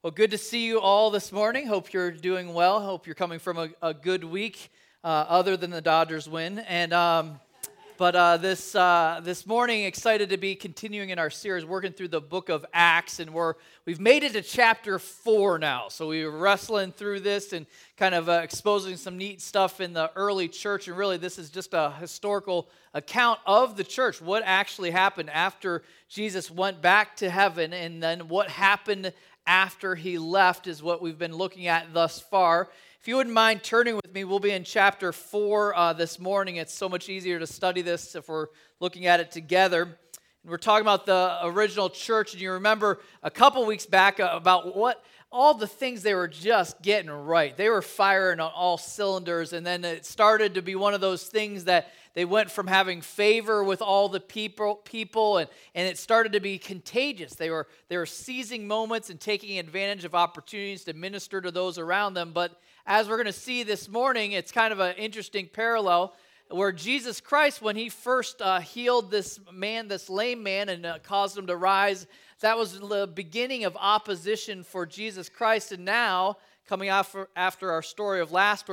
Well, good to see you all this morning. Hope you're doing well. Hope you're coming from a, a good week, uh, other than the Dodgers win. And um, but uh, this uh, this morning, excited to be continuing in our series, working through the book of Acts, and we're we've made it to chapter four now. So we are wrestling through this and kind of uh, exposing some neat stuff in the early church. And really, this is just a historical account of the church, what actually happened after Jesus went back to heaven, and then what happened after he left is what we've been looking at thus far. If you wouldn't mind turning with me, we'll be in chapter 4 uh, this morning. It's so much easier to study this if we're looking at it together. And we're talking about the original church, and you remember a couple weeks back uh, about what all the things they were just getting right. They were firing on all cylinders, and then it started to be one of those things that they went from having favor with all the people, people and, and it started to be contagious. They were, they were seizing moments and taking advantage of opportunities to minister to those around them. But as we're going to see this morning, it's kind of an interesting parallel where Jesus Christ, when he first uh, healed this man, this lame man, and uh, caused him to rise, that was the beginning of opposition for Jesus Christ. And now, coming after, after our story of last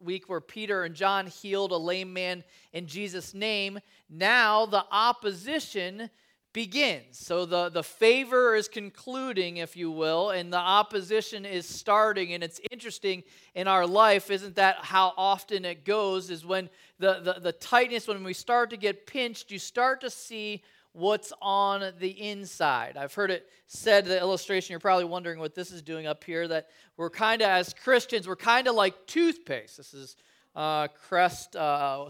week where Peter and John healed a lame man in Jesus' name, now the opposition begins. So the, the favor is concluding, if you will, and the opposition is starting. And it's interesting in our life, isn't that how often it goes? Is when the, the, the tightness, when we start to get pinched, you start to see what's on the inside. I've heard it said, the illustration, you're probably wondering what this is doing up here, that we're kind of, as Christians, we're kind of like toothpaste. This is uh, Crest uh,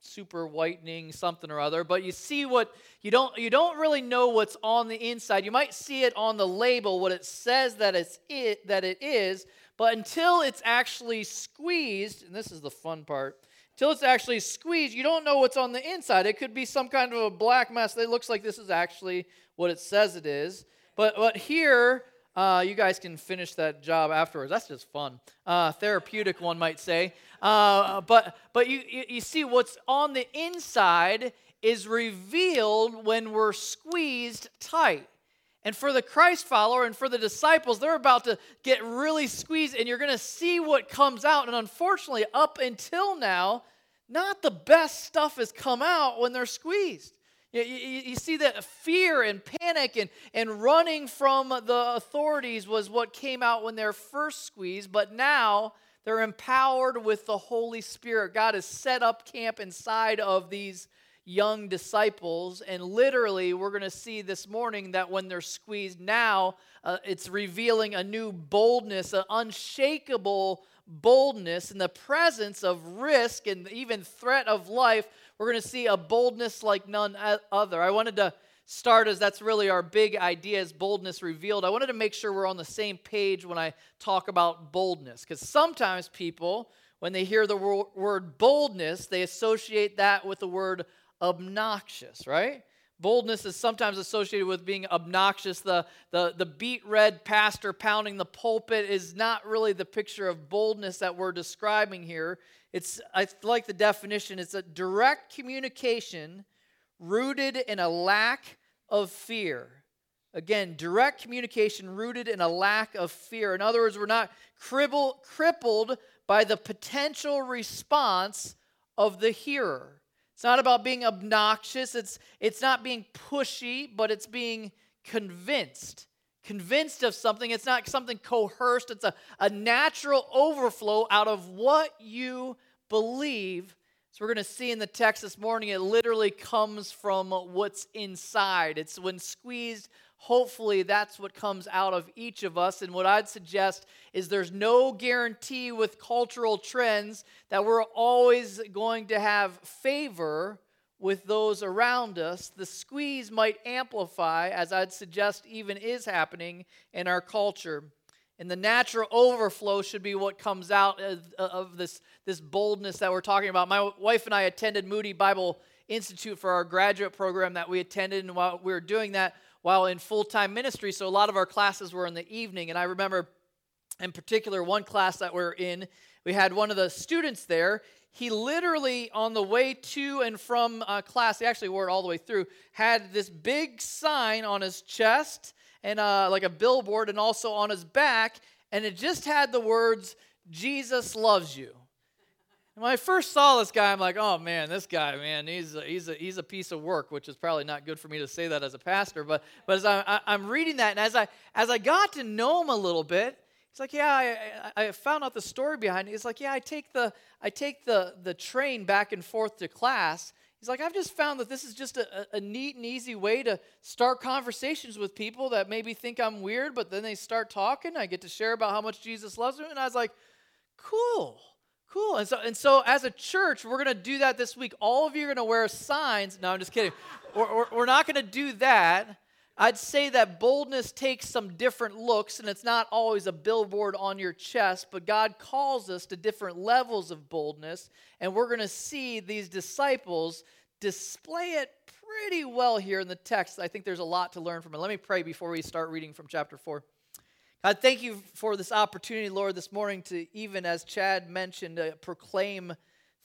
super whitening something or other but you see what you don't you don't really know what's on the inside you might see it on the label what it says that it's it that it is but until it's actually squeezed and this is the fun part till it's actually squeezed, you don't know what's on the inside. It could be some kind of a black mess that looks like this is actually what it says it is. But, but here, uh, you guys can finish that job afterwards. That's just fun. Uh, therapeutic, one might say. Uh, but but you, you, you see, what's on the inside is revealed when we're squeezed tight. And for the Christ follower and for the disciples, they're about to get really squeezed, and you're going to see what comes out. And unfortunately, up until now, not the best stuff has come out when they're squeezed. You, you, you, see that fear and panic and, and running from the authorities was what came out when they're first squeezed, but now they're empowered with the Holy Spirit. God has set up camp inside of these young disciples. And literally, we're going to see this morning that when they're squeezed now, uh, it's revealing a new boldness, an unshakable boldness in the presence of risk and even threat of life. We're going to see a boldness like none other. I wanted to start as that's really our big idea is boldness revealed. I wanted to make sure we're on the same page when I talk about boldness because sometimes people, when they hear the word boldness, they associate that with the word obnoxious, right? Boldness is sometimes associated with being obnoxious. The, the, the beet red pastor pounding the pulpit is not really the picture of boldness that we're describing here. It's, I like the definition, it's a direct communication rooted in a lack of fear. Again, direct communication rooted in a lack of fear. In other words, we're not crippled, crippled by the potential response of the hearer. It's not about being obnoxious. It's, it's not being pushy, but it's being convinced. Convinced of something. It's not something coerced. It's a, a natural overflow out of what you believe. So, we're going to see in the text this morning, it literally comes from what's inside. It's when squeezed hopefully that's what comes out of each of us. And what I'd suggest is there's no guarantee with cultural trends that we're always going to have favor with those around us. The squeeze might amplify, as I'd suggest even is happening in our culture. And the natural overflow should be what comes out of, of this, this boldness that we're talking about. My wife and I attended Moody Bible Institute for our graduate program that we attended. And while we were doing that, while in full time ministry, so a lot of our classes were in the evening. And I remember, in particular, one class that we are in, we had one of the students there. He literally, on the way to and from uh, class, he actually wore it all the way through, had this big sign on his chest and uh, like a billboard, and also on his back, and it just had the words, Jesus loves you. And when I first saw this guy, I'm like, oh man, this guy, man, he's a, he's a, he's a piece of work, which is probably not good for me to say that as a pastor. But, but as I, am reading that, and as I, as I got to know him a little bit, he's like, yeah, I, I found out the story behind it. He's like, yeah, I take, the, I take the, the train back and forth to class. He's like, I've just found that this is just a, a neat and easy way to start conversations with people that maybe think I'm weird, but then they start talking. I get to share about how much Jesus loves them. And I was like, cool Cool. And so, and so as a church, we're going to do that this week. All of you are going to wear signs. No, I'm just kidding. we're, we're, we're not going to do that. I'd say that boldness takes some different looks, and it's not always a billboard on your chest, but God calls us to different levels of boldness, and we're going to see these disciples display it pretty well here in the text. I think there's a lot to learn from it. Let me pray before we start reading from chapter 4. God, thank you for this opportunity, Lord, this morning to even as Chad mentioned, uh, proclaim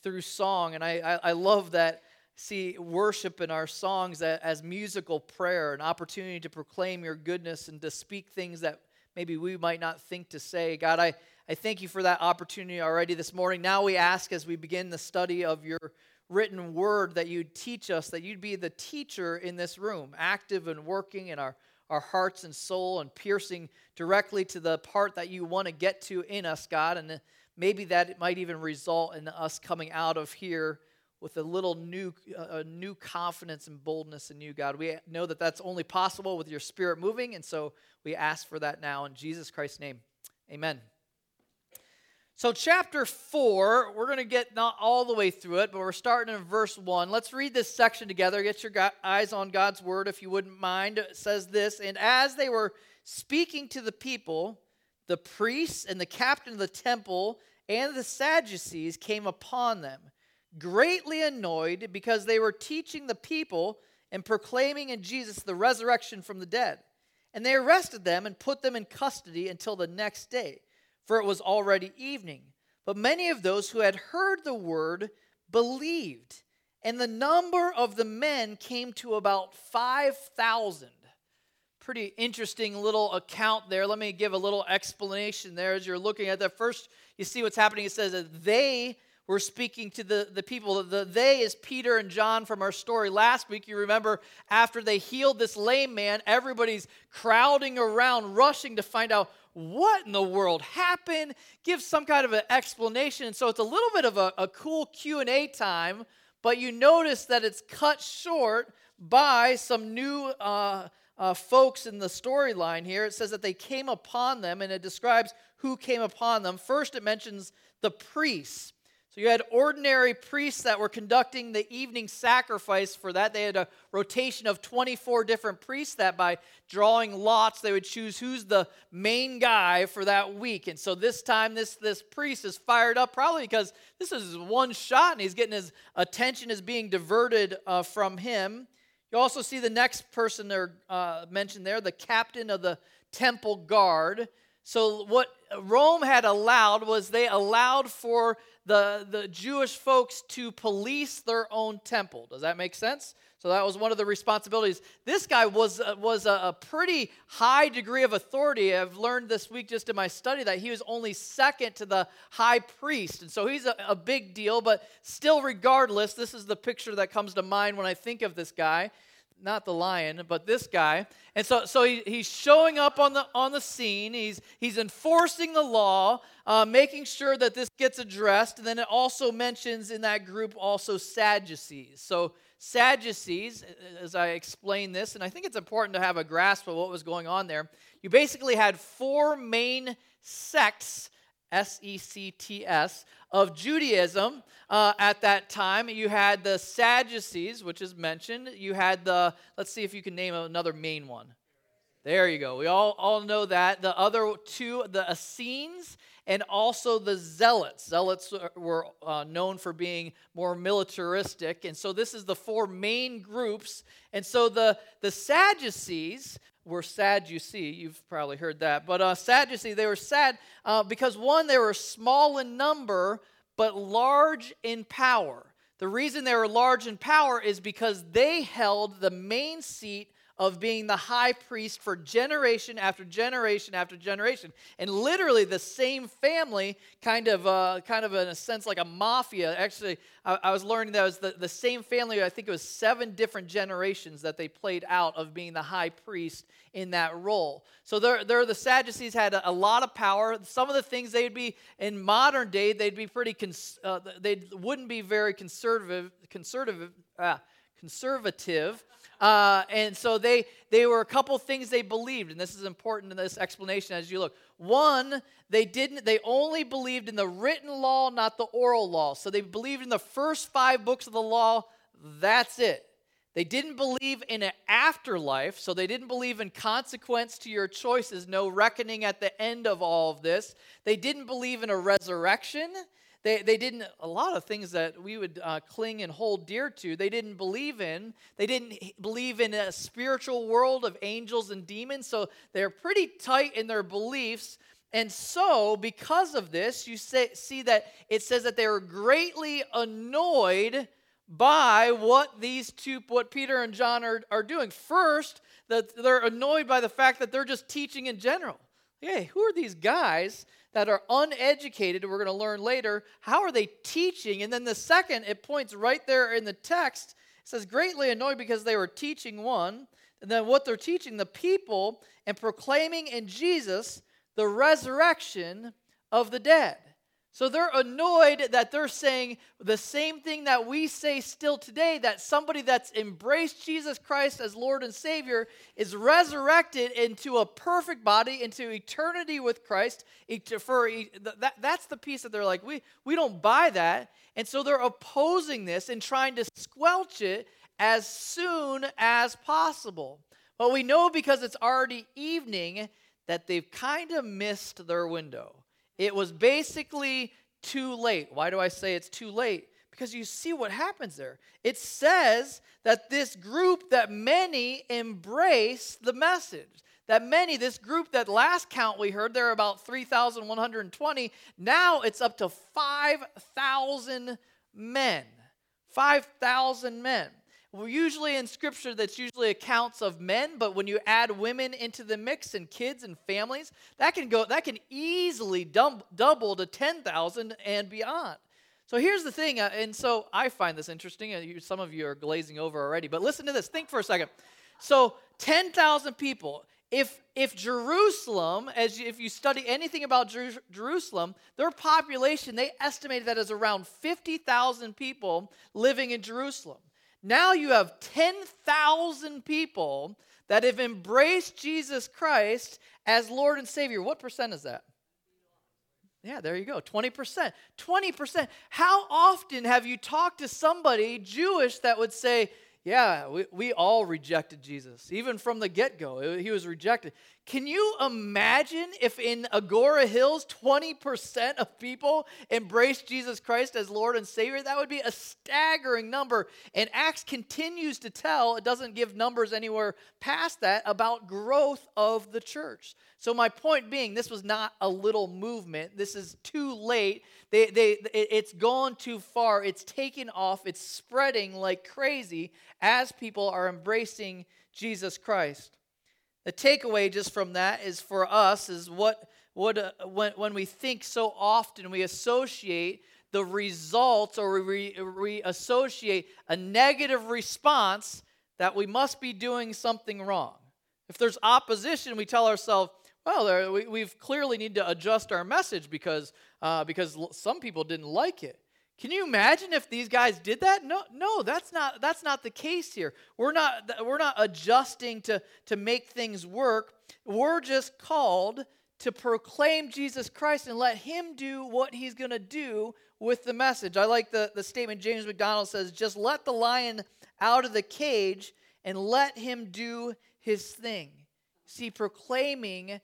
through song. And I, I, I, love that, see worship in our songs as musical prayer, an opportunity to proclaim your goodness and to speak things that maybe we might not think to say. God, I, I thank you for that opportunity already this morning. Now we ask as we begin the study of your written word that you'd teach us, that you'd be the teacher in this room, active and working in our our hearts and soul and piercing directly to the part that you want to get to in us, God. And maybe that it might even result in us coming out of here with a little new, a new confidence and boldness in you, God. We know that that's only possible with your spirit moving. And so we ask for that now in Jesus Christ's name. Amen. So, chapter 4, we're going to get not all the way through it, but we're starting in verse 1. Let's read this section together. Get your eyes on God's word if you wouldn't mind. It says this And as they were speaking to the people, the priests and the captain of the temple and the Sadducees came upon them, greatly annoyed because they were teaching the people and proclaiming in Jesus the resurrection from the dead. And they arrested them and put them in custody until the next day for it was already evening. But many of those who had heard the word believed, and the number of the men came to about 5,000. Pretty interesting little account there. Let me give a little explanation there as you're looking at that. First, you see what's happening. It says that they were speaking to the, the people. The they is Peter and John from our story last week. You remember after they healed this lame man, everybody's crowding around, rushing to find out what in the world happened give some kind of an explanation. And so it's a little bit of a, a cool q&a time but you notice that it's cut short by some new uh, uh, folks in the storyline here. It says that they came upon them and it describes who came upon them. First it mentions the priests so you had ordinary priests that were conducting the evening sacrifice for that. They had a rotation of 24 different priests that by drawing lots, they would choose who's the main guy for that week. And so this time, this, this priest is fired up probably because this is one shot and he's getting his attention is being diverted uh, from him. You also see the next person there uh, mentioned there, the captain of the temple guard. So, what Rome had allowed was they allowed for the, the Jewish folks to police their own temple. Does that make sense? So that was one of the responsibilities. This guy was, uh, was a, a, pretty high degree of authority. I've learned this week just in my study that he was only second to the high priest. And so he's a, a big deal, but still, regardless, this is the picture that comes to mind when I think of this guy not the lion, but this guy. And so, so he, he's showing up on the on the scene. He's he's enforcing the law, uh, making sure that this gets addressed. And then it also mentions in that group also Sadducees. So Sadducees, as I explain this, and I think it's important to have a grasp of what was going on there. You basically had four main sects S E C T S, of Judaism uh, at that time. You had the Sadducees, which is mentioned. You had the, let's see if you can name another main one. There you go. We all, all know that. The other two, the Essenes and also the Zealots. Zealots were uh, known for being more militaristic. And so this is the four main groups. And so the, the Sadducees were sad, you see. You've probably heard that. But uh, Sadducee, they were sad uh, because one, they were small in number, but large in power. The reason they were large in power is because they held the main seat of being the high priest for generation after generation after generation. And literally, the same family, kind of, uh, kind of in a sense like a mafia. Actually, I, I was learning that it was the, the same family, I think it was seven different generations that they played out of being the high priest in that role. So there, there the Sadducees had a, a, lot of power. Some of the things they'd be in modern day, they'd be pretty, cons- uh, they wouldn't be very conservative, conservative, uh, conservative. Uh, and so they they were a couple things they believed, and this is important in this explanation as you look. One, they didn't they only believed in the written law, not the oral law. So they believed in the first five books of the law. That's it. They didn't believe in an afterlife, so they didn't believe in consequence to your choices, no reckoning at the end of all of this. They didn't believe in a resurrection. They, they didn't, a lot of things that we would uh, cling and hold dear to, they didn't believe in. They didn't believe in a spiritual world of angels and demons, so they're pretty tight in their beliefs. And so, because of this, you say, see that it says that they were greatly annoyed by what these two, what Peter and John are, are doing. First, that they're annoyed by the fact that they're just teaching in general. Hey, who are these guys that are uneducated, we're going to learn later, how are they teaching? And then the second, it points right there in the text. It says, greatly annoyed because they were teaching one, and then what they're teaching the people and proclaiming in Jesus the resurrection of the dead. So they're annoyed that they're saying the same thing that we say still today that somebody that's embraced Jesus Christ as Lord and Savior is resurrected into a perfect body, into eternity with Christ. For, that, that's the piece that they're like, we, we don't buy that. And so they're opposing this and trying to squelch it as soon as possible. But we know because it's already evening that they've kind of missed their window. It was basically too late. Why do I say it's too late? Because you see what happens there. It says that this group, that many embrace the message. That many, this group that last count we heard, there are about 3,120. Now it's up to 5,000 men. 5,000 men. Well, usually in scripture, that's usually accounts of men, but when you add women into the mix and kids and families, that can go, that can easily double to 10,000 and beyond. So here's the thing, uh, and so I find this interesting. some of you are glazing over already, but listen to this. Think for a second. So 10,000 people. If if Jerusalem, as you, if you study anything about Jer- Jerusalem, their population they estimated that as around 50,000 people living in Jerusalem. Now you have 10,000 people that have embraced Jesus Christ as Lord and Savior. What percent is that? Yeah, there you go. 20%. 20%. How often have you talked to somebody Jewish that would say, yeah, we, we all rejected Jesus, even from the get go. He was rejected. Can you imagine if in Agoura Hills 20% of people embraced Jesus Christ as Lord and Savior? That would be a staggering number. And Acts continues to tell, it doesn't give numbers anywhere past that, about growth of the church. So, my point being, this was not a little movement. This is too late. They, they, it's gone too far. It's taken off. It's spreading like crazy as people are embracing Jesus Christ. The takeaway just from that is for us is what, what uh, when, when we think so often, we associate the results or we, we associate a negative response that we must be doing something wrong. If there's opposition, we tell ourselves, well, there, we we've clearly need to adjust our message because, uh, because some people didn't like it. Can you imagine if these guys did that? No, no, that's not that's not the case here. We're not we're not adjusting to to make things work. We're just called to proclaim Jesus Christ and let him do what he's going to do with the message. I like the, the statement James MacDonald says, just let the lion out of the cage and let him do his thing. See, proclaiming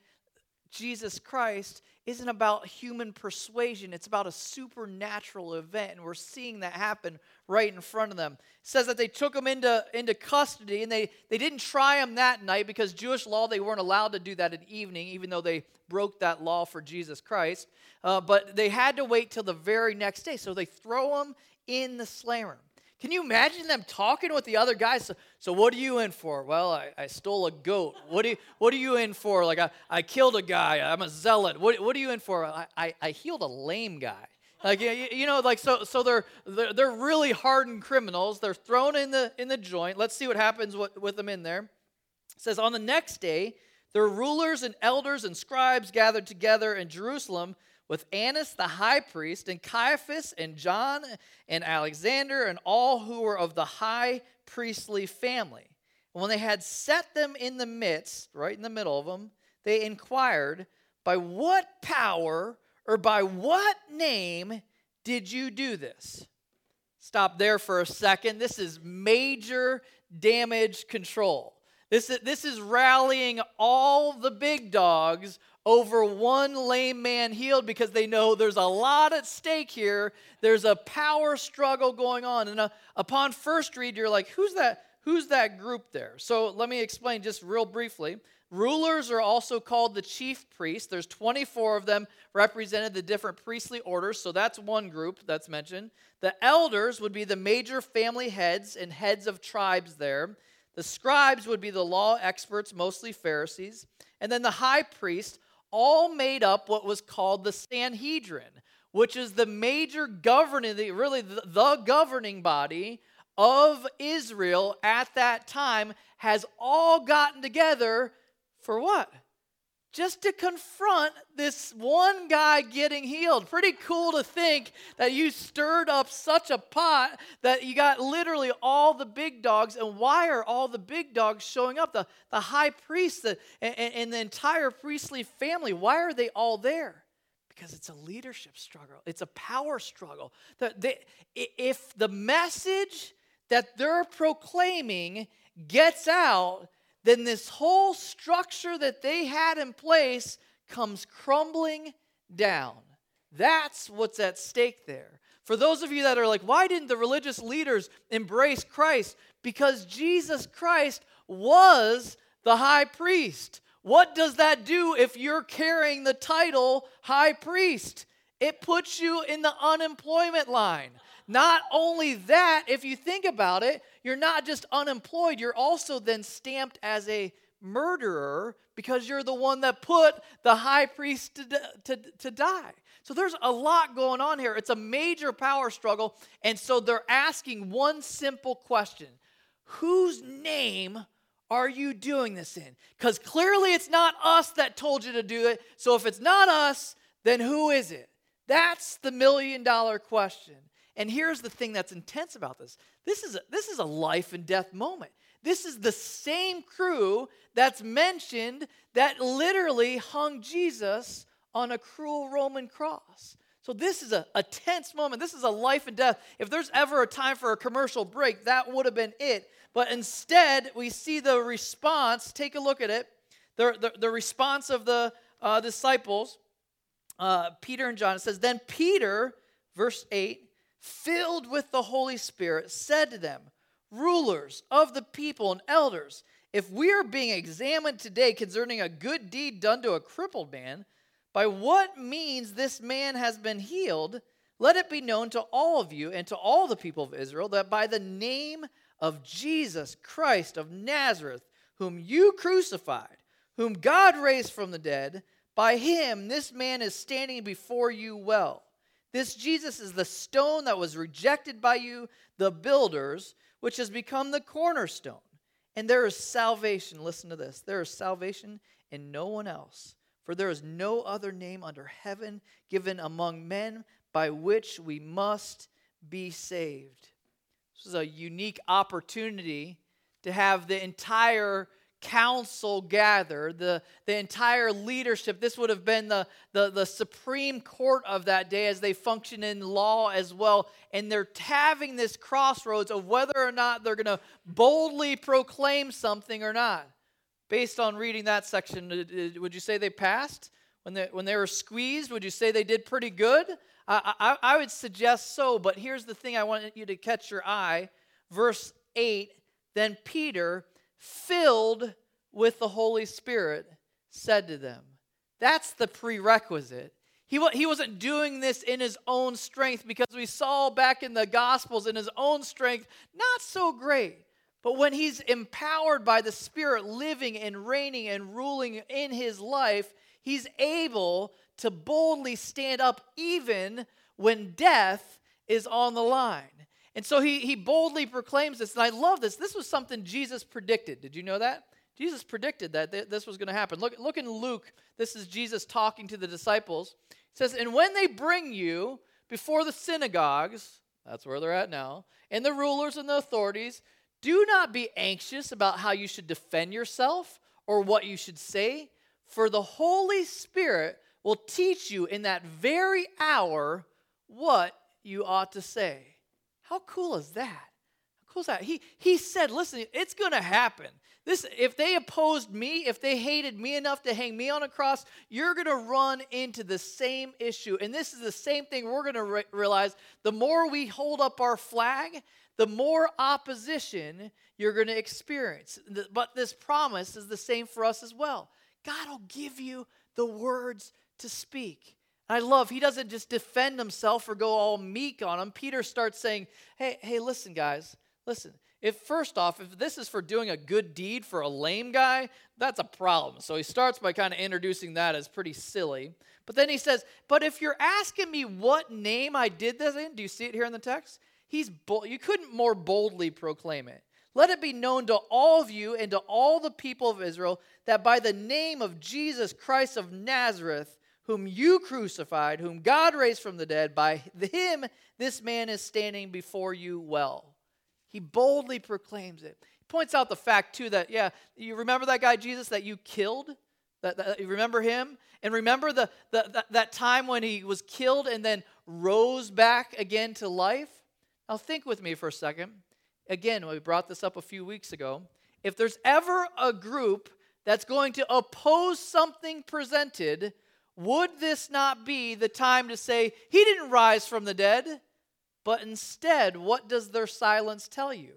Jesus Christ isn't about human persuasion, it's about a supernatural event. And we're seeing that happen right in front of them. It says that they took him into, into custody and they, they didn't try him that night because Jewish law, they weren't allowed to do that at evening, even though they broke that law for Jesus Christ. Uh, but they had to wait till the very next day. So they throw him in the slammer. Can you imagine them talking with the other guys? So, so what are you in for? Well, I, I stole a goat. What are, you, what are you in for? Like, I, I killed a guy. I'm a zealot. What, what are you in for? I, I, I healed a lame guy. Like you, you know, like so, so they're, they're they're really hardened criminals. They're thrown in the in the joint. Let's see what happens with, with them in there. It says on the next day, their rulers and elders and scribes gathered together in Jerusalem with Annas the high priest, and Caiaphas, and John, and Alexander, and all who were of the high priestly family. And when they had set them in the midst, right in the middle of them, they inquired, By what power or by what name did you do this? Stop there for a second. This is major damage control. This is, this is rallying all the big dogs over one lame man healed because they know there's a lot at stake here. There's a power struggle going on. And uh, upon first read, you're like, who's that? Who's that group there? So let me explain just real briefly. Rulers are also called the chief priests. There's 24 of them represented the different priestly orders, so that's one group that's mentioned. The elders would be the major family heads and heads of tribes there. The scribes would be the law experts, mostly Pharisees. And then the high priest all made up what was called the Sanhedrin, which is the major governing, really the, the governing body of Israel at that time, has all gotten together for what? Just to confront this one guy getting healed. Pretty cool to think that you stirred up such a pot that you got literally all the big dogs. And why are all the big dogs showing up? The, the high priest the, and, and the entire priestly family, why are they all there? Because it's a leadership struggle, it's a power struggle. The, if the message that they're proclaiming gets out, then this whole structure that they had in place comes crumbling down. That's what's at stake there. For those of you that are like, why didn't the religious leaders embrace Christ? Because Jesus Christ was the high priest. What does that do if you're carrying the title high priest? It puts you in the unemployment line. Not only that, if you think about it, you're not just unemployed, you're also then stamped as a murderer because you're the one that put the high priest to, to, to die. So there's a lot going on here. It's a major power struggle. And so they're asking one simple question Whose name are you doing this in? Because clearly it's not us that told you to do it. So if it's not us, then who is it? That's the million dollar question. And here's the thing that's intense about this this is a, this is a life and death moment. This is the same crew that's mentioned that literally hung Jesus on a cruel Roman cross. So, this is a, a tense moment. This is a life and death. If there's ever a time for a commercial break, that would have been it. But instead, we see the response. Take a look at it. The, the, the response of the uh, disciples, uh, Peter and John. It says, Then Peter, verse 8, filled with the Holy Spirit, said to them, Rulers of the people and elders, if we are being examined today concerning a good deed done to a crippled man, by what means this man has been healed, let it be known to all of you and to all the people of Israel that by the name of Jesus Christ of Nazareth, whom you crucified, whom God raised from the dead, by him this man is standing before you well. This Jesus is the stone that was rejected by you, the builders, which has become the cornerstone. And there is salvation. Listen to this there is salvation in no one else. For there is no other name under heaven given among men by which we must be saved. This is a unique opportunity to have the entire council gathered, the, the entire leadership. This would have been the, the, the supreme court of that day as they function in law as well. And they're having this crossroads of whether or not they're going to boldly proclaim something or not. Based on reading that section, uh, uh, would you say they passed? When they, when they were squeezed, would you say they did pretty good? I, I, I would suggest so, but here's the thing I want you to catch your eye. Verse 8 Then Peter filled with the Holy Spirit, said to them. That's the prerequisite. He, he wasn't doing this in his own strength because we saw back in the Gospels in his own strength, not so great. But when he's empowered by the Spirit living and reigning and ruling in his life, he's able to boldly stand up even when death is on the line. And so he, he boldly proclaims this. And I love this. This was something Jesus predicted. Did you know that? Jesus predicted that this was going to happen. Look, look in Luke. This is Jesus talking to the disciples. He says, And when they bring you before the synagogues, that's where they're at now, and the rulers and the authorities, do not be anxious about how you should defend yourself or what you should say, for the Holy Spirit will teach you in that very hour what you ought to say. How cool is that? How cool is that? He, he said, listen, it's going to happen. This, if they opposed me, if they hated me enough to hang me on a cross, you're going to run into the same issue. And this is the same thing we're going to re- realize. The more we hold up our flag, the more opposition you're going to experience. But this promise is the same for us as well. God will give you the words to speak. I love, he doesn't just defend himself or go all meek on him. Peter starts saying, hey, hey, listen, guys, listen. If first off, if this is for doing a good deed for a lame guy, that's a problem. So he starts by kind of introducing that as pretty silly. But then he says, But if you're asking me what name I did this in, do you see it here in the text? He's bold. You couldn't more boldly proclaim it. Let it be known to all of you and to all the people of Israel that by the name of Jesus Christ of Nazareth, whom you crucified, whom God raised from the dead, by him this man is standing before you well. He boldly proclaims it. He points out the fact, too, that, yeah, you remember that guy, Jesus, that you killed? That, that, you remember him? And remember the, the, that, that time when he was killed and then rose back again to life? Now, think with me for a second. Again, we brought this up a few weeks ago. If there's ever a group that's going to oppose something presented, would this not be the time to say, He didn't rise from the dead? But instead, what does their silence tell you?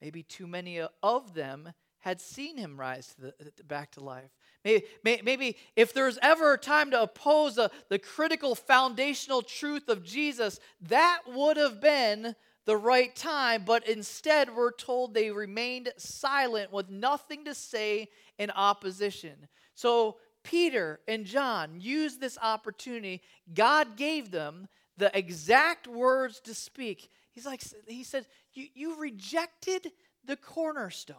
Maybe too many of them had seen him rise to the, back to life. Maybe, maybe if there's ever a time to oppose a, the critical foundational truth of Jesus, that would have been the right time, but instead we're told they remained silent with nothing to say in opposition. So Peter and John used this opportunity. God gave them the exact words to speak. He's like, he said, you, you rejected the cornerstone.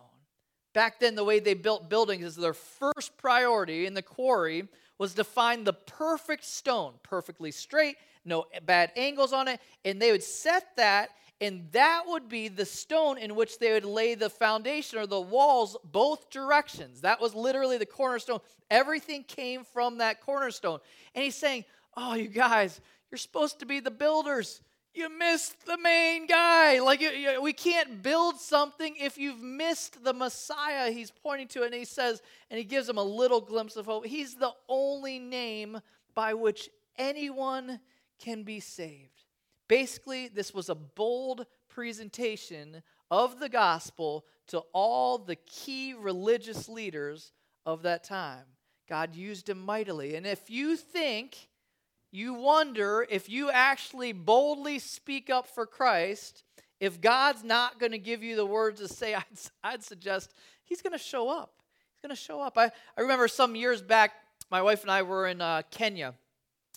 Back then, the way they built buildings is their first priority in the quarry was to find the perfect stone, perfectly straight, no bad angles on it, and they would set that and that would be the stone in which they would lay the foundation or the walls both directions. That was literally the cornerstone. Everything came from that cornerstone. And he's saying, Oh, you guys, you're supposed to be the builders. You missed the main guy. Like, you, you, we can't build something if you've missed the Messiah. He's pointing to and he says, and he gives him a little glimpse of hope. He's the only name by which anyone can be saved. Basically, this was a bold presentation of the gospel to all the key religious leaders of that time. God used him mightily. And if you think, you wonder if you actually boldly speak up for Christ, if God's not going to give you the words to say, I'd, I'd suggest he's going to show up. He's going to show up. I, I remember some years back, my wife and I were in uh, Kenya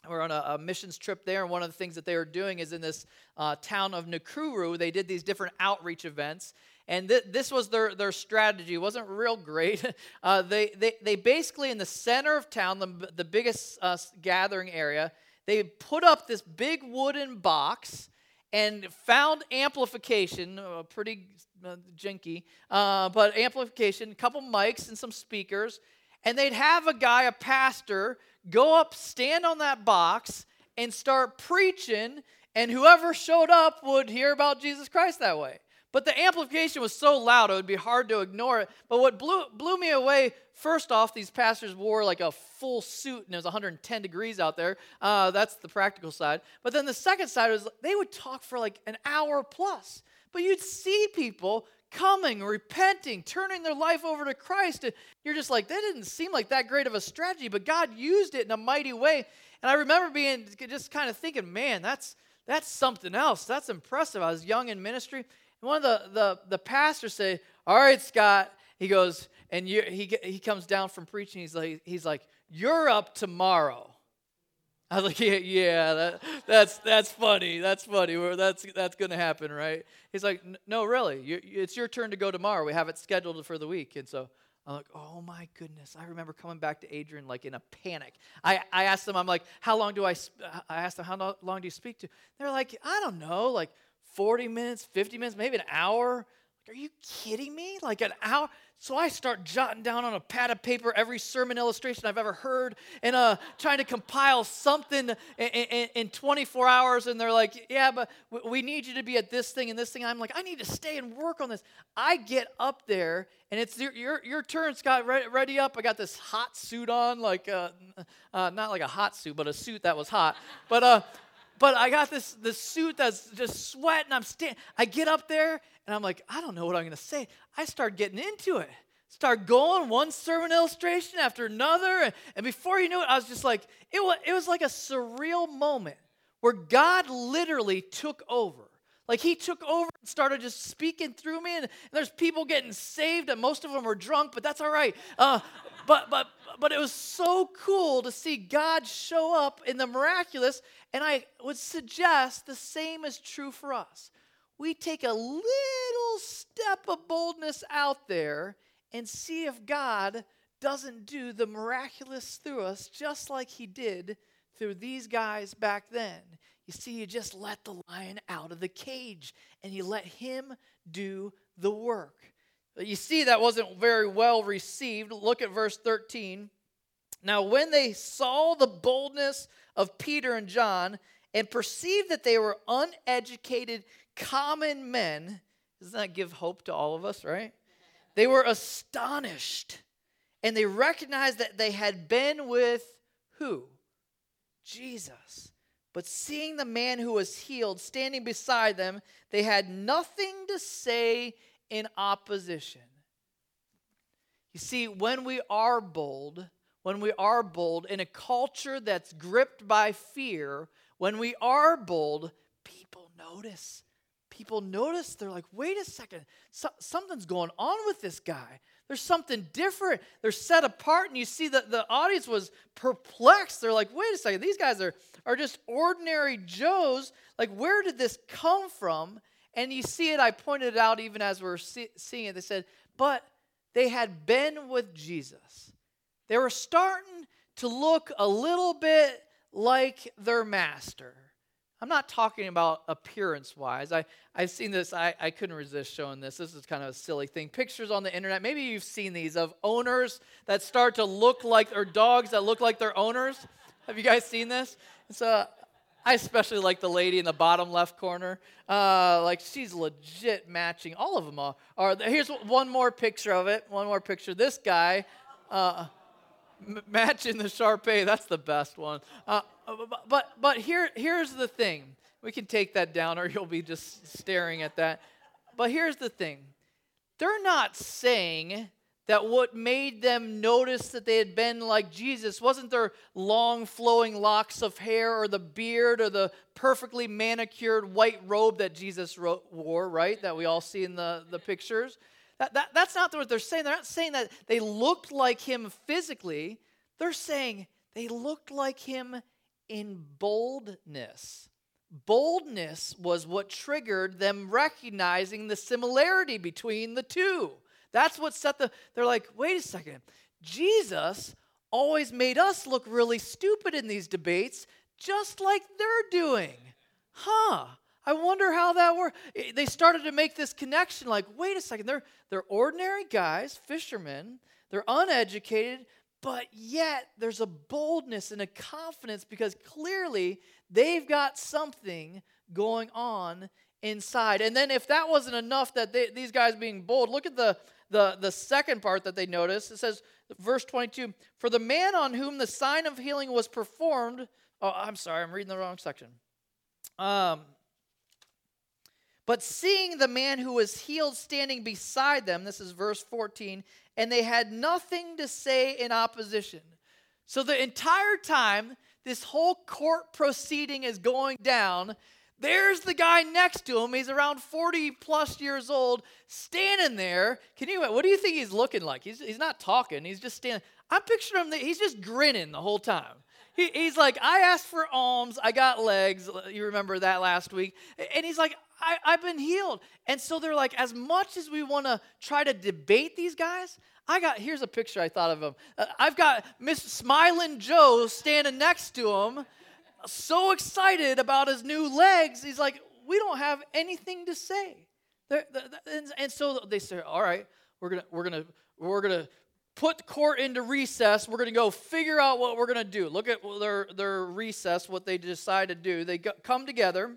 we're on a, a, missions trip there, and one of the things that they were doing is in this uh, town of Nakuru, they did these different outreach events. And th- this was their, their strategy. It wasn't real great. Uh, they, they, they basically, in the center of town, the, the biggest uh, gathering area, they put up this big wooden box and found amplification, uh, pretty uh, jinky, uh, but amplification, a couple mics and some speakers. And they'd have a guy, a pastor, go up, stand on that box, and start preaching, and whoever showed up would hear about Jesus Christ that way. But the amplification was so loud, it would be hard to ignore it. But what blew, blew me away, first off, these pastors wore like a full suit and it was 110 degrees out there. Uh, that's the practical side. But then the second side was they would talk for like an hour plus. But you'd see people coming, repenting, turning their life over to Christ. And you're just like, that didn't seem like that great of a strategy, but God used it in a mighty way. And I remember being just kind of thinking, man, that's that's something else. That's impressive. I was young in ministry. One of the, the, the pastors say, All right, Scott. He goes, and you, he, he comes down from preaching. He's like, he's like, You're up tomorrow. I was like, yeah, yeah that, that's that's funny. That's funny. That's that's going to happen, right? He's like, no, really. You, it's your turn to go tomorrow. We have it scheduled for the week, and so I'm like, oh my goodness. I remember coming back to Adrian like in a panic. I, I asked them, I'm like, how long do I? I asked them, how long do you speak to? They're like, I don't know, like 40 minutes, 50 minutes, maybe an hour. Are you kidding me? Like an hour? So I start jotting down on a pad of paper every sermon illustration I've ever heard and uh, trying to compile something in, in, in, 24 hours. And they're like, yeah, but we need you to be at this thing and this thing. I'm like, I need to stay and work on this. I get up there and it's your, your, your turn, Scott. Ready, ready up. I got this hot suit on, like uh, uh, not like a hot suit, but a suit that was hot. But uh, but I got this this suit that's just sweat, and I'm standing. I get up there and I'm like, I don't know what I'm to say. I start getting into it. Start going one sermon illustration after another. And, and before you knew it, I was just like, it was, it was like a surreal moment where God literally took over. Like he took over and started just speaking through me, and, and there's people getting saved, and most of them were drunk, but that's all right. Uh, but but but it was so cool to see God show up in the miraculous, and I would suggest the same is true for us we take a little step of boldness out there and see if God doesn't do the miraculous through us just like he did through these guys back then. You see, you just let the lion out of the cage and you let him do the work. You see, that wasn't very well received. Look at verse 13. Now, when they saw the boldness of Peter and John and perceived that they were uneducated common men. Doesn't that give hope to all of us, right? They were astonished and they recognized that they had been with who? Jesus. But seeing the man who was healed standing beside them, they had nothing to say in opposition. You see, when we are bold, when we are bold in a culture that's gripped by fear, when we are bold, people notice people notice, they're like, wait a second, so, something's going on with this guy. There's something different. They're set apart, and you see that the audience was perplexed. They're like, wait a second, these guys are, are just ordinary Joes. Like, where did this come from? And you see it, I pointed it out even as we are see, seeing it. They said, but they had been with Jesus. They were starting to look a little bit like their master. I'm not talking about appearance wise. I, I've seen this, I, I couldn't resist showing this. This is kind of a silly thing. Pictures on the internet, maybe you've seen these of owners that start to look like, or dogs that look like their owners. Have you guys seen this? So I especially like the lady in the bottom left corner. Uh, like she's legit matching. All of them are. are here's one more picture of it. One more picture. This guy. Uh, matching the Shar Pei, that's the best one. Uh, but but here here's the thing. We can take that down, or you'll be just staring at that. But here's the thing. They're not saying that what made them notice that they had been like Jesus wasn't their long flowing locks of hair or the beard or the perfectly manicured white robe that Jesus wore, right? That we all see in the, the pictures. That, that, that's not what they're saying. They're not saying that they looked like him physically. They're saying they looked like him in boldness. Boldness was what triggered them recognizing the similarity between the two. That's what set the. They're like, wait a second. Jesus always made us look really stupid in these debates, just like they're doing. Huh. I wonder how that worked. They started to make this connection like, wait a second, they're, they're ordinary guys, fishermen, they're uneducated, but yet there's a boldness and a confidence because clearly they've got something going on inside. And then if that wasn't enough that they, these guys being bold, look at the, the, the second part that they notice. It says, verse 22, for the man on whom the sign of healing was performed, oh, I'm sorry, I'm reading the wrong section. Um, But seeing the man who was healed standing beside them, this is verse 14, and they had nothing to say in opposition. So the entire time this whole court proceeding is going down, there's the guy next to him. He's around 40 plus years old, standing there. Can you, what do you think he's looking like? He's, he's not talking, he's just standing. I'm picturing him, he's just grinning the whole time. He, he's like, I asked for alms, I got legs. You remember that last week. And he's like, I, I've been healed. And so they're like, as much as we want to try to debate these guys, I got, here's a picture I thought of him. Uh, I've got Miss Smiling Joe standing next to him, so excited about his new legs. He's like, we don't have anything to say. And, and so they say, all right, we're gonna, we're gonna, we're gonna put court into recess. We're gonna go figure out what we're gonna do. Look at their their recess, what they decide to do. They go, come together.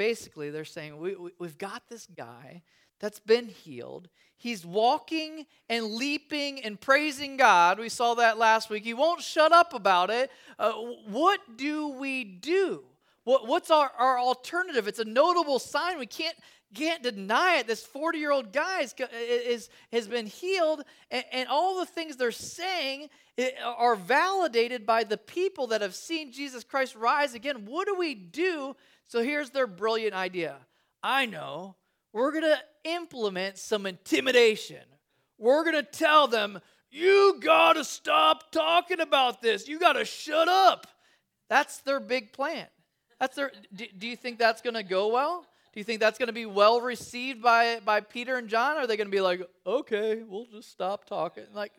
Basically, they're saying, we, we, We've got this guy that's been healed. He's walking and leaping and praising God. We saw that last week. He won't shut up about it. Uh, what do we do? What, what's our, our alternative? It's a notable sign. We can't, can't deny it. This 40 year old guy is, is, has been healed, and, and all the things they're saying are validated by the people that have seen Jesus Christ rise again. What do we do? So here's their brilliant idea I know we're going to implement some intimidation. We're going to tell them, you got to stop talking about this. You got to shut up. That's their big plan. That's their do, do you think that's going to go well? Do you think that's going to be well received by, by Peter and John? Are they going to be like, okay, we'll just stop talking? Like,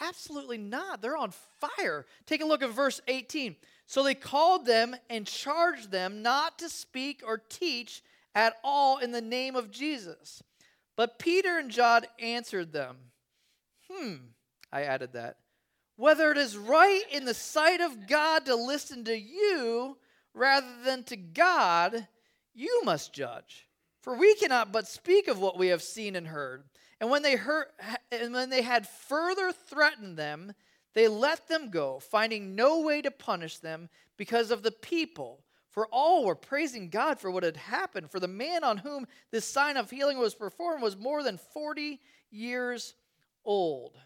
absolutely not. They're on fire. Take a look at verse 18. So they called them and charged them not to speak or teach at all in the name of Jesus. But Peter and John answered them, Hmm, I added that. Whether it is right in the sight of God to listen to you rather than to God, you must judge. For we cannot but speak of what we have seen and heard. And when they heard, and when they had further threatened them, they let them go, finding no way to punish them because of the people. For all were praising God for what had happened. For the man on whom this sign of healing was performed was more than 40 years old.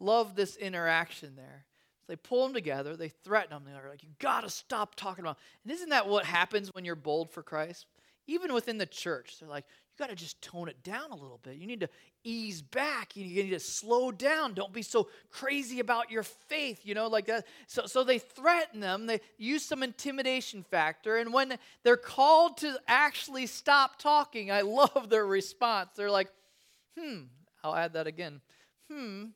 Love this interaction there. So they pull them together, they threaten them. They're like, You got to stop talking about. And isn't that what happens when you're bold for Christ? Even within the church, they're like, you got to just tone it down a little bit. You need to ease back. You need to slow down. Don't be so crazy about your faith, you know, like that. So, so they threaten them. They use some intimidation factor. And when they're called to actually stop talking, I love their response. They're like, hmm, I'll add that again. Hmm.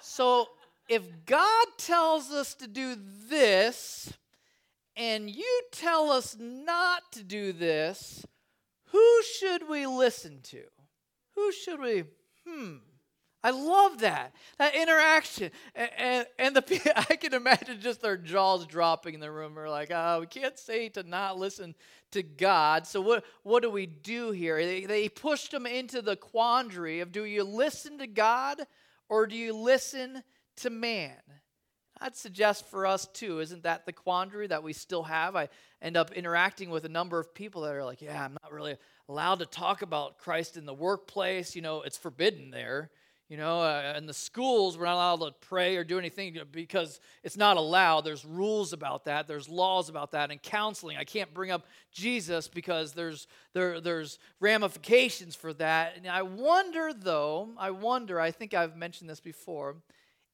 So if God tells us to do this, and you tell us not to do this, who should we listen to? Who should we? Hmm. I love that that interaction, and, and, and the I can imagine just their jaws dropping in the room. We're like, oh, we can't say to not listen to God. So what what do we do here? They, they pushed them into the quandary of do you listen to God or do you listen to man? I'd suggest for us too, isn't that the quandary that we still have? I end up interacting with a number of people that are like, yeah, I'm not really allowed to talk about Christ in the workplace. You know, it's forbidden there. You know, uh, in the schools, we're not allowed to pray or do anything because it's not allowed. There's rules about that. There's laws about that. And counseling, I can't bring up Jesus because there's there there's ramifications for that. And I wonder, though, I wonder. I think I've mentioned this before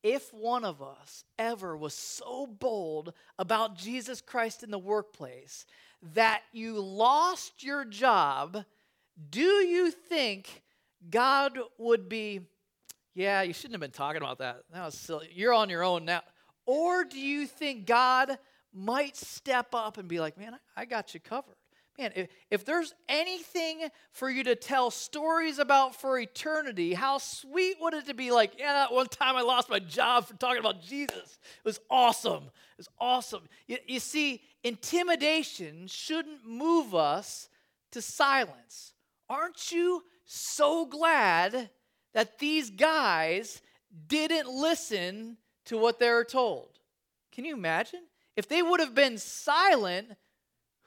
if one of us ever was so bold about Jesus Christ in the workplace that you lost your job, do you think God would be, yeah, you shouldn't have been talking about that. That was silly. You're on your own now. Or do you think God might step up and be like, man, I got you covered? Man, if, if there's anything for you to tell stories about for eternity, how sweet would it to be like, yeah, that one time I lost my job for talking about Jesus. It was awesome. It was awesome. You, you see, intimidation shouldn't move us to silence. Aren't you so glad that these guys didn't listen to what they were told? Can you imagine? If they would have been silent,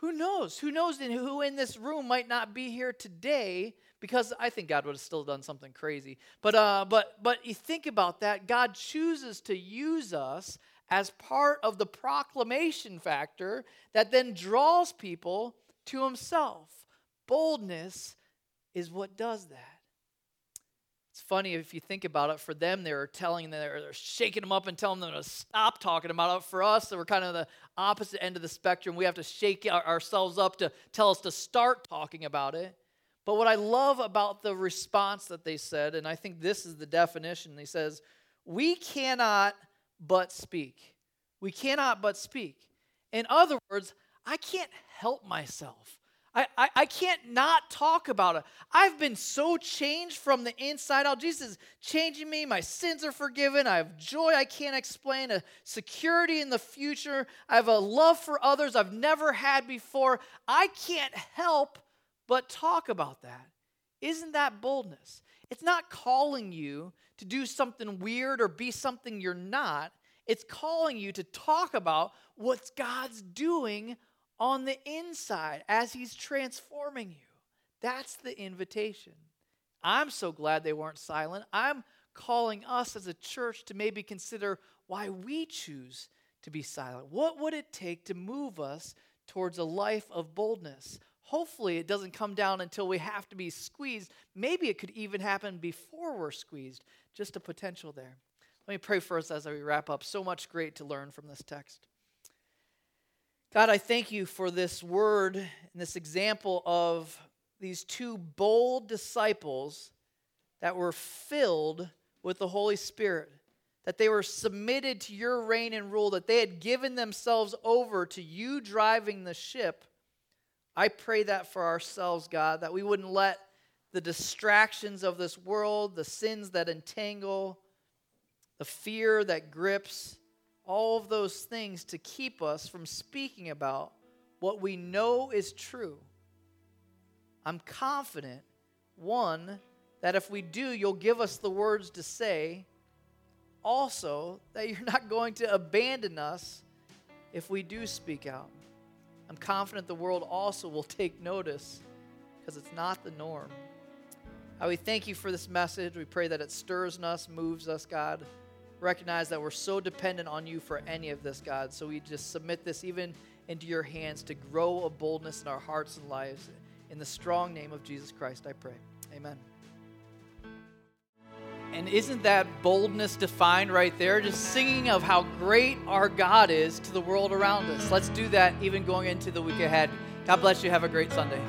who knows? Who knows who in this room might not be here today because I think God would have still done something crazy. But uh, but but you think about that. God chooses to use us as part of the proclamation factor that then draws people to Himself. Boldness is what does that. Funny if you think about it. For them, they were telling them, they're shaking them up and telling them to stop talking about it. For us, we're kind of the opposite end of the spectrum. We have to shake ourselves up to tell us to start talking about it. But what I love about the response that they said, and I think this is the definition, he says, We cannot but speak. We cannot but speak. In other words, I can't help myself. I, I, I, can't not talk about it. I've been so changed from the inside out. Jesus is changing me. My sins are forgiven. I have joy I can't explain, a security in the future. I have a love for others I've never had before. I can't help but talk about that. Isn't that boldness? It's not calling you to do something weird or be something you're not. It's calling you to talk about what God's doing on the inside as He's transforming you. That's the invitation. I'm so glad they weren't silent. I'm calling us as a church to maybe consider why we choose to be silent. What would it take to move us towards a life of boldness? Hopefully, it doesn't come down until we have to be squeezed. Maybe it could even happen before we're squeezed. Just a potential there. Let me pray for us as we wrap up. So much great to learn from this text. God, I thank you for this word and this example of these two bold disciples that were filled with the Holy Spirit, that they were submitted to your reign and rule, that they had given themselves over to you driving the ship. I pray that for ourselves, God, that we wouldn't let the distractions of this world, the sins that entangle, the fear that grips, all of those things to keep us from speaking about what we know is true. I'm confident, one, that if we do, you'll give us the words to say. Also, that you're not going to abandon us if we do speak out. I'm confident the world also will take notice because it's not the norm. God, we thank you for this message. We pray that it stirs in us, moves us, God recognize that we're so dependent on you for any of this, God. So we just submit this even into your hands to grow a boldness in our hearts and lives. In the strong name of Jesus Christ, I pray. Amen. And isn't that boldness defined right there? Just singing of how great our God is to the world around us. Let's do that even going into the week ahead. God bless you. Have a great Sunday.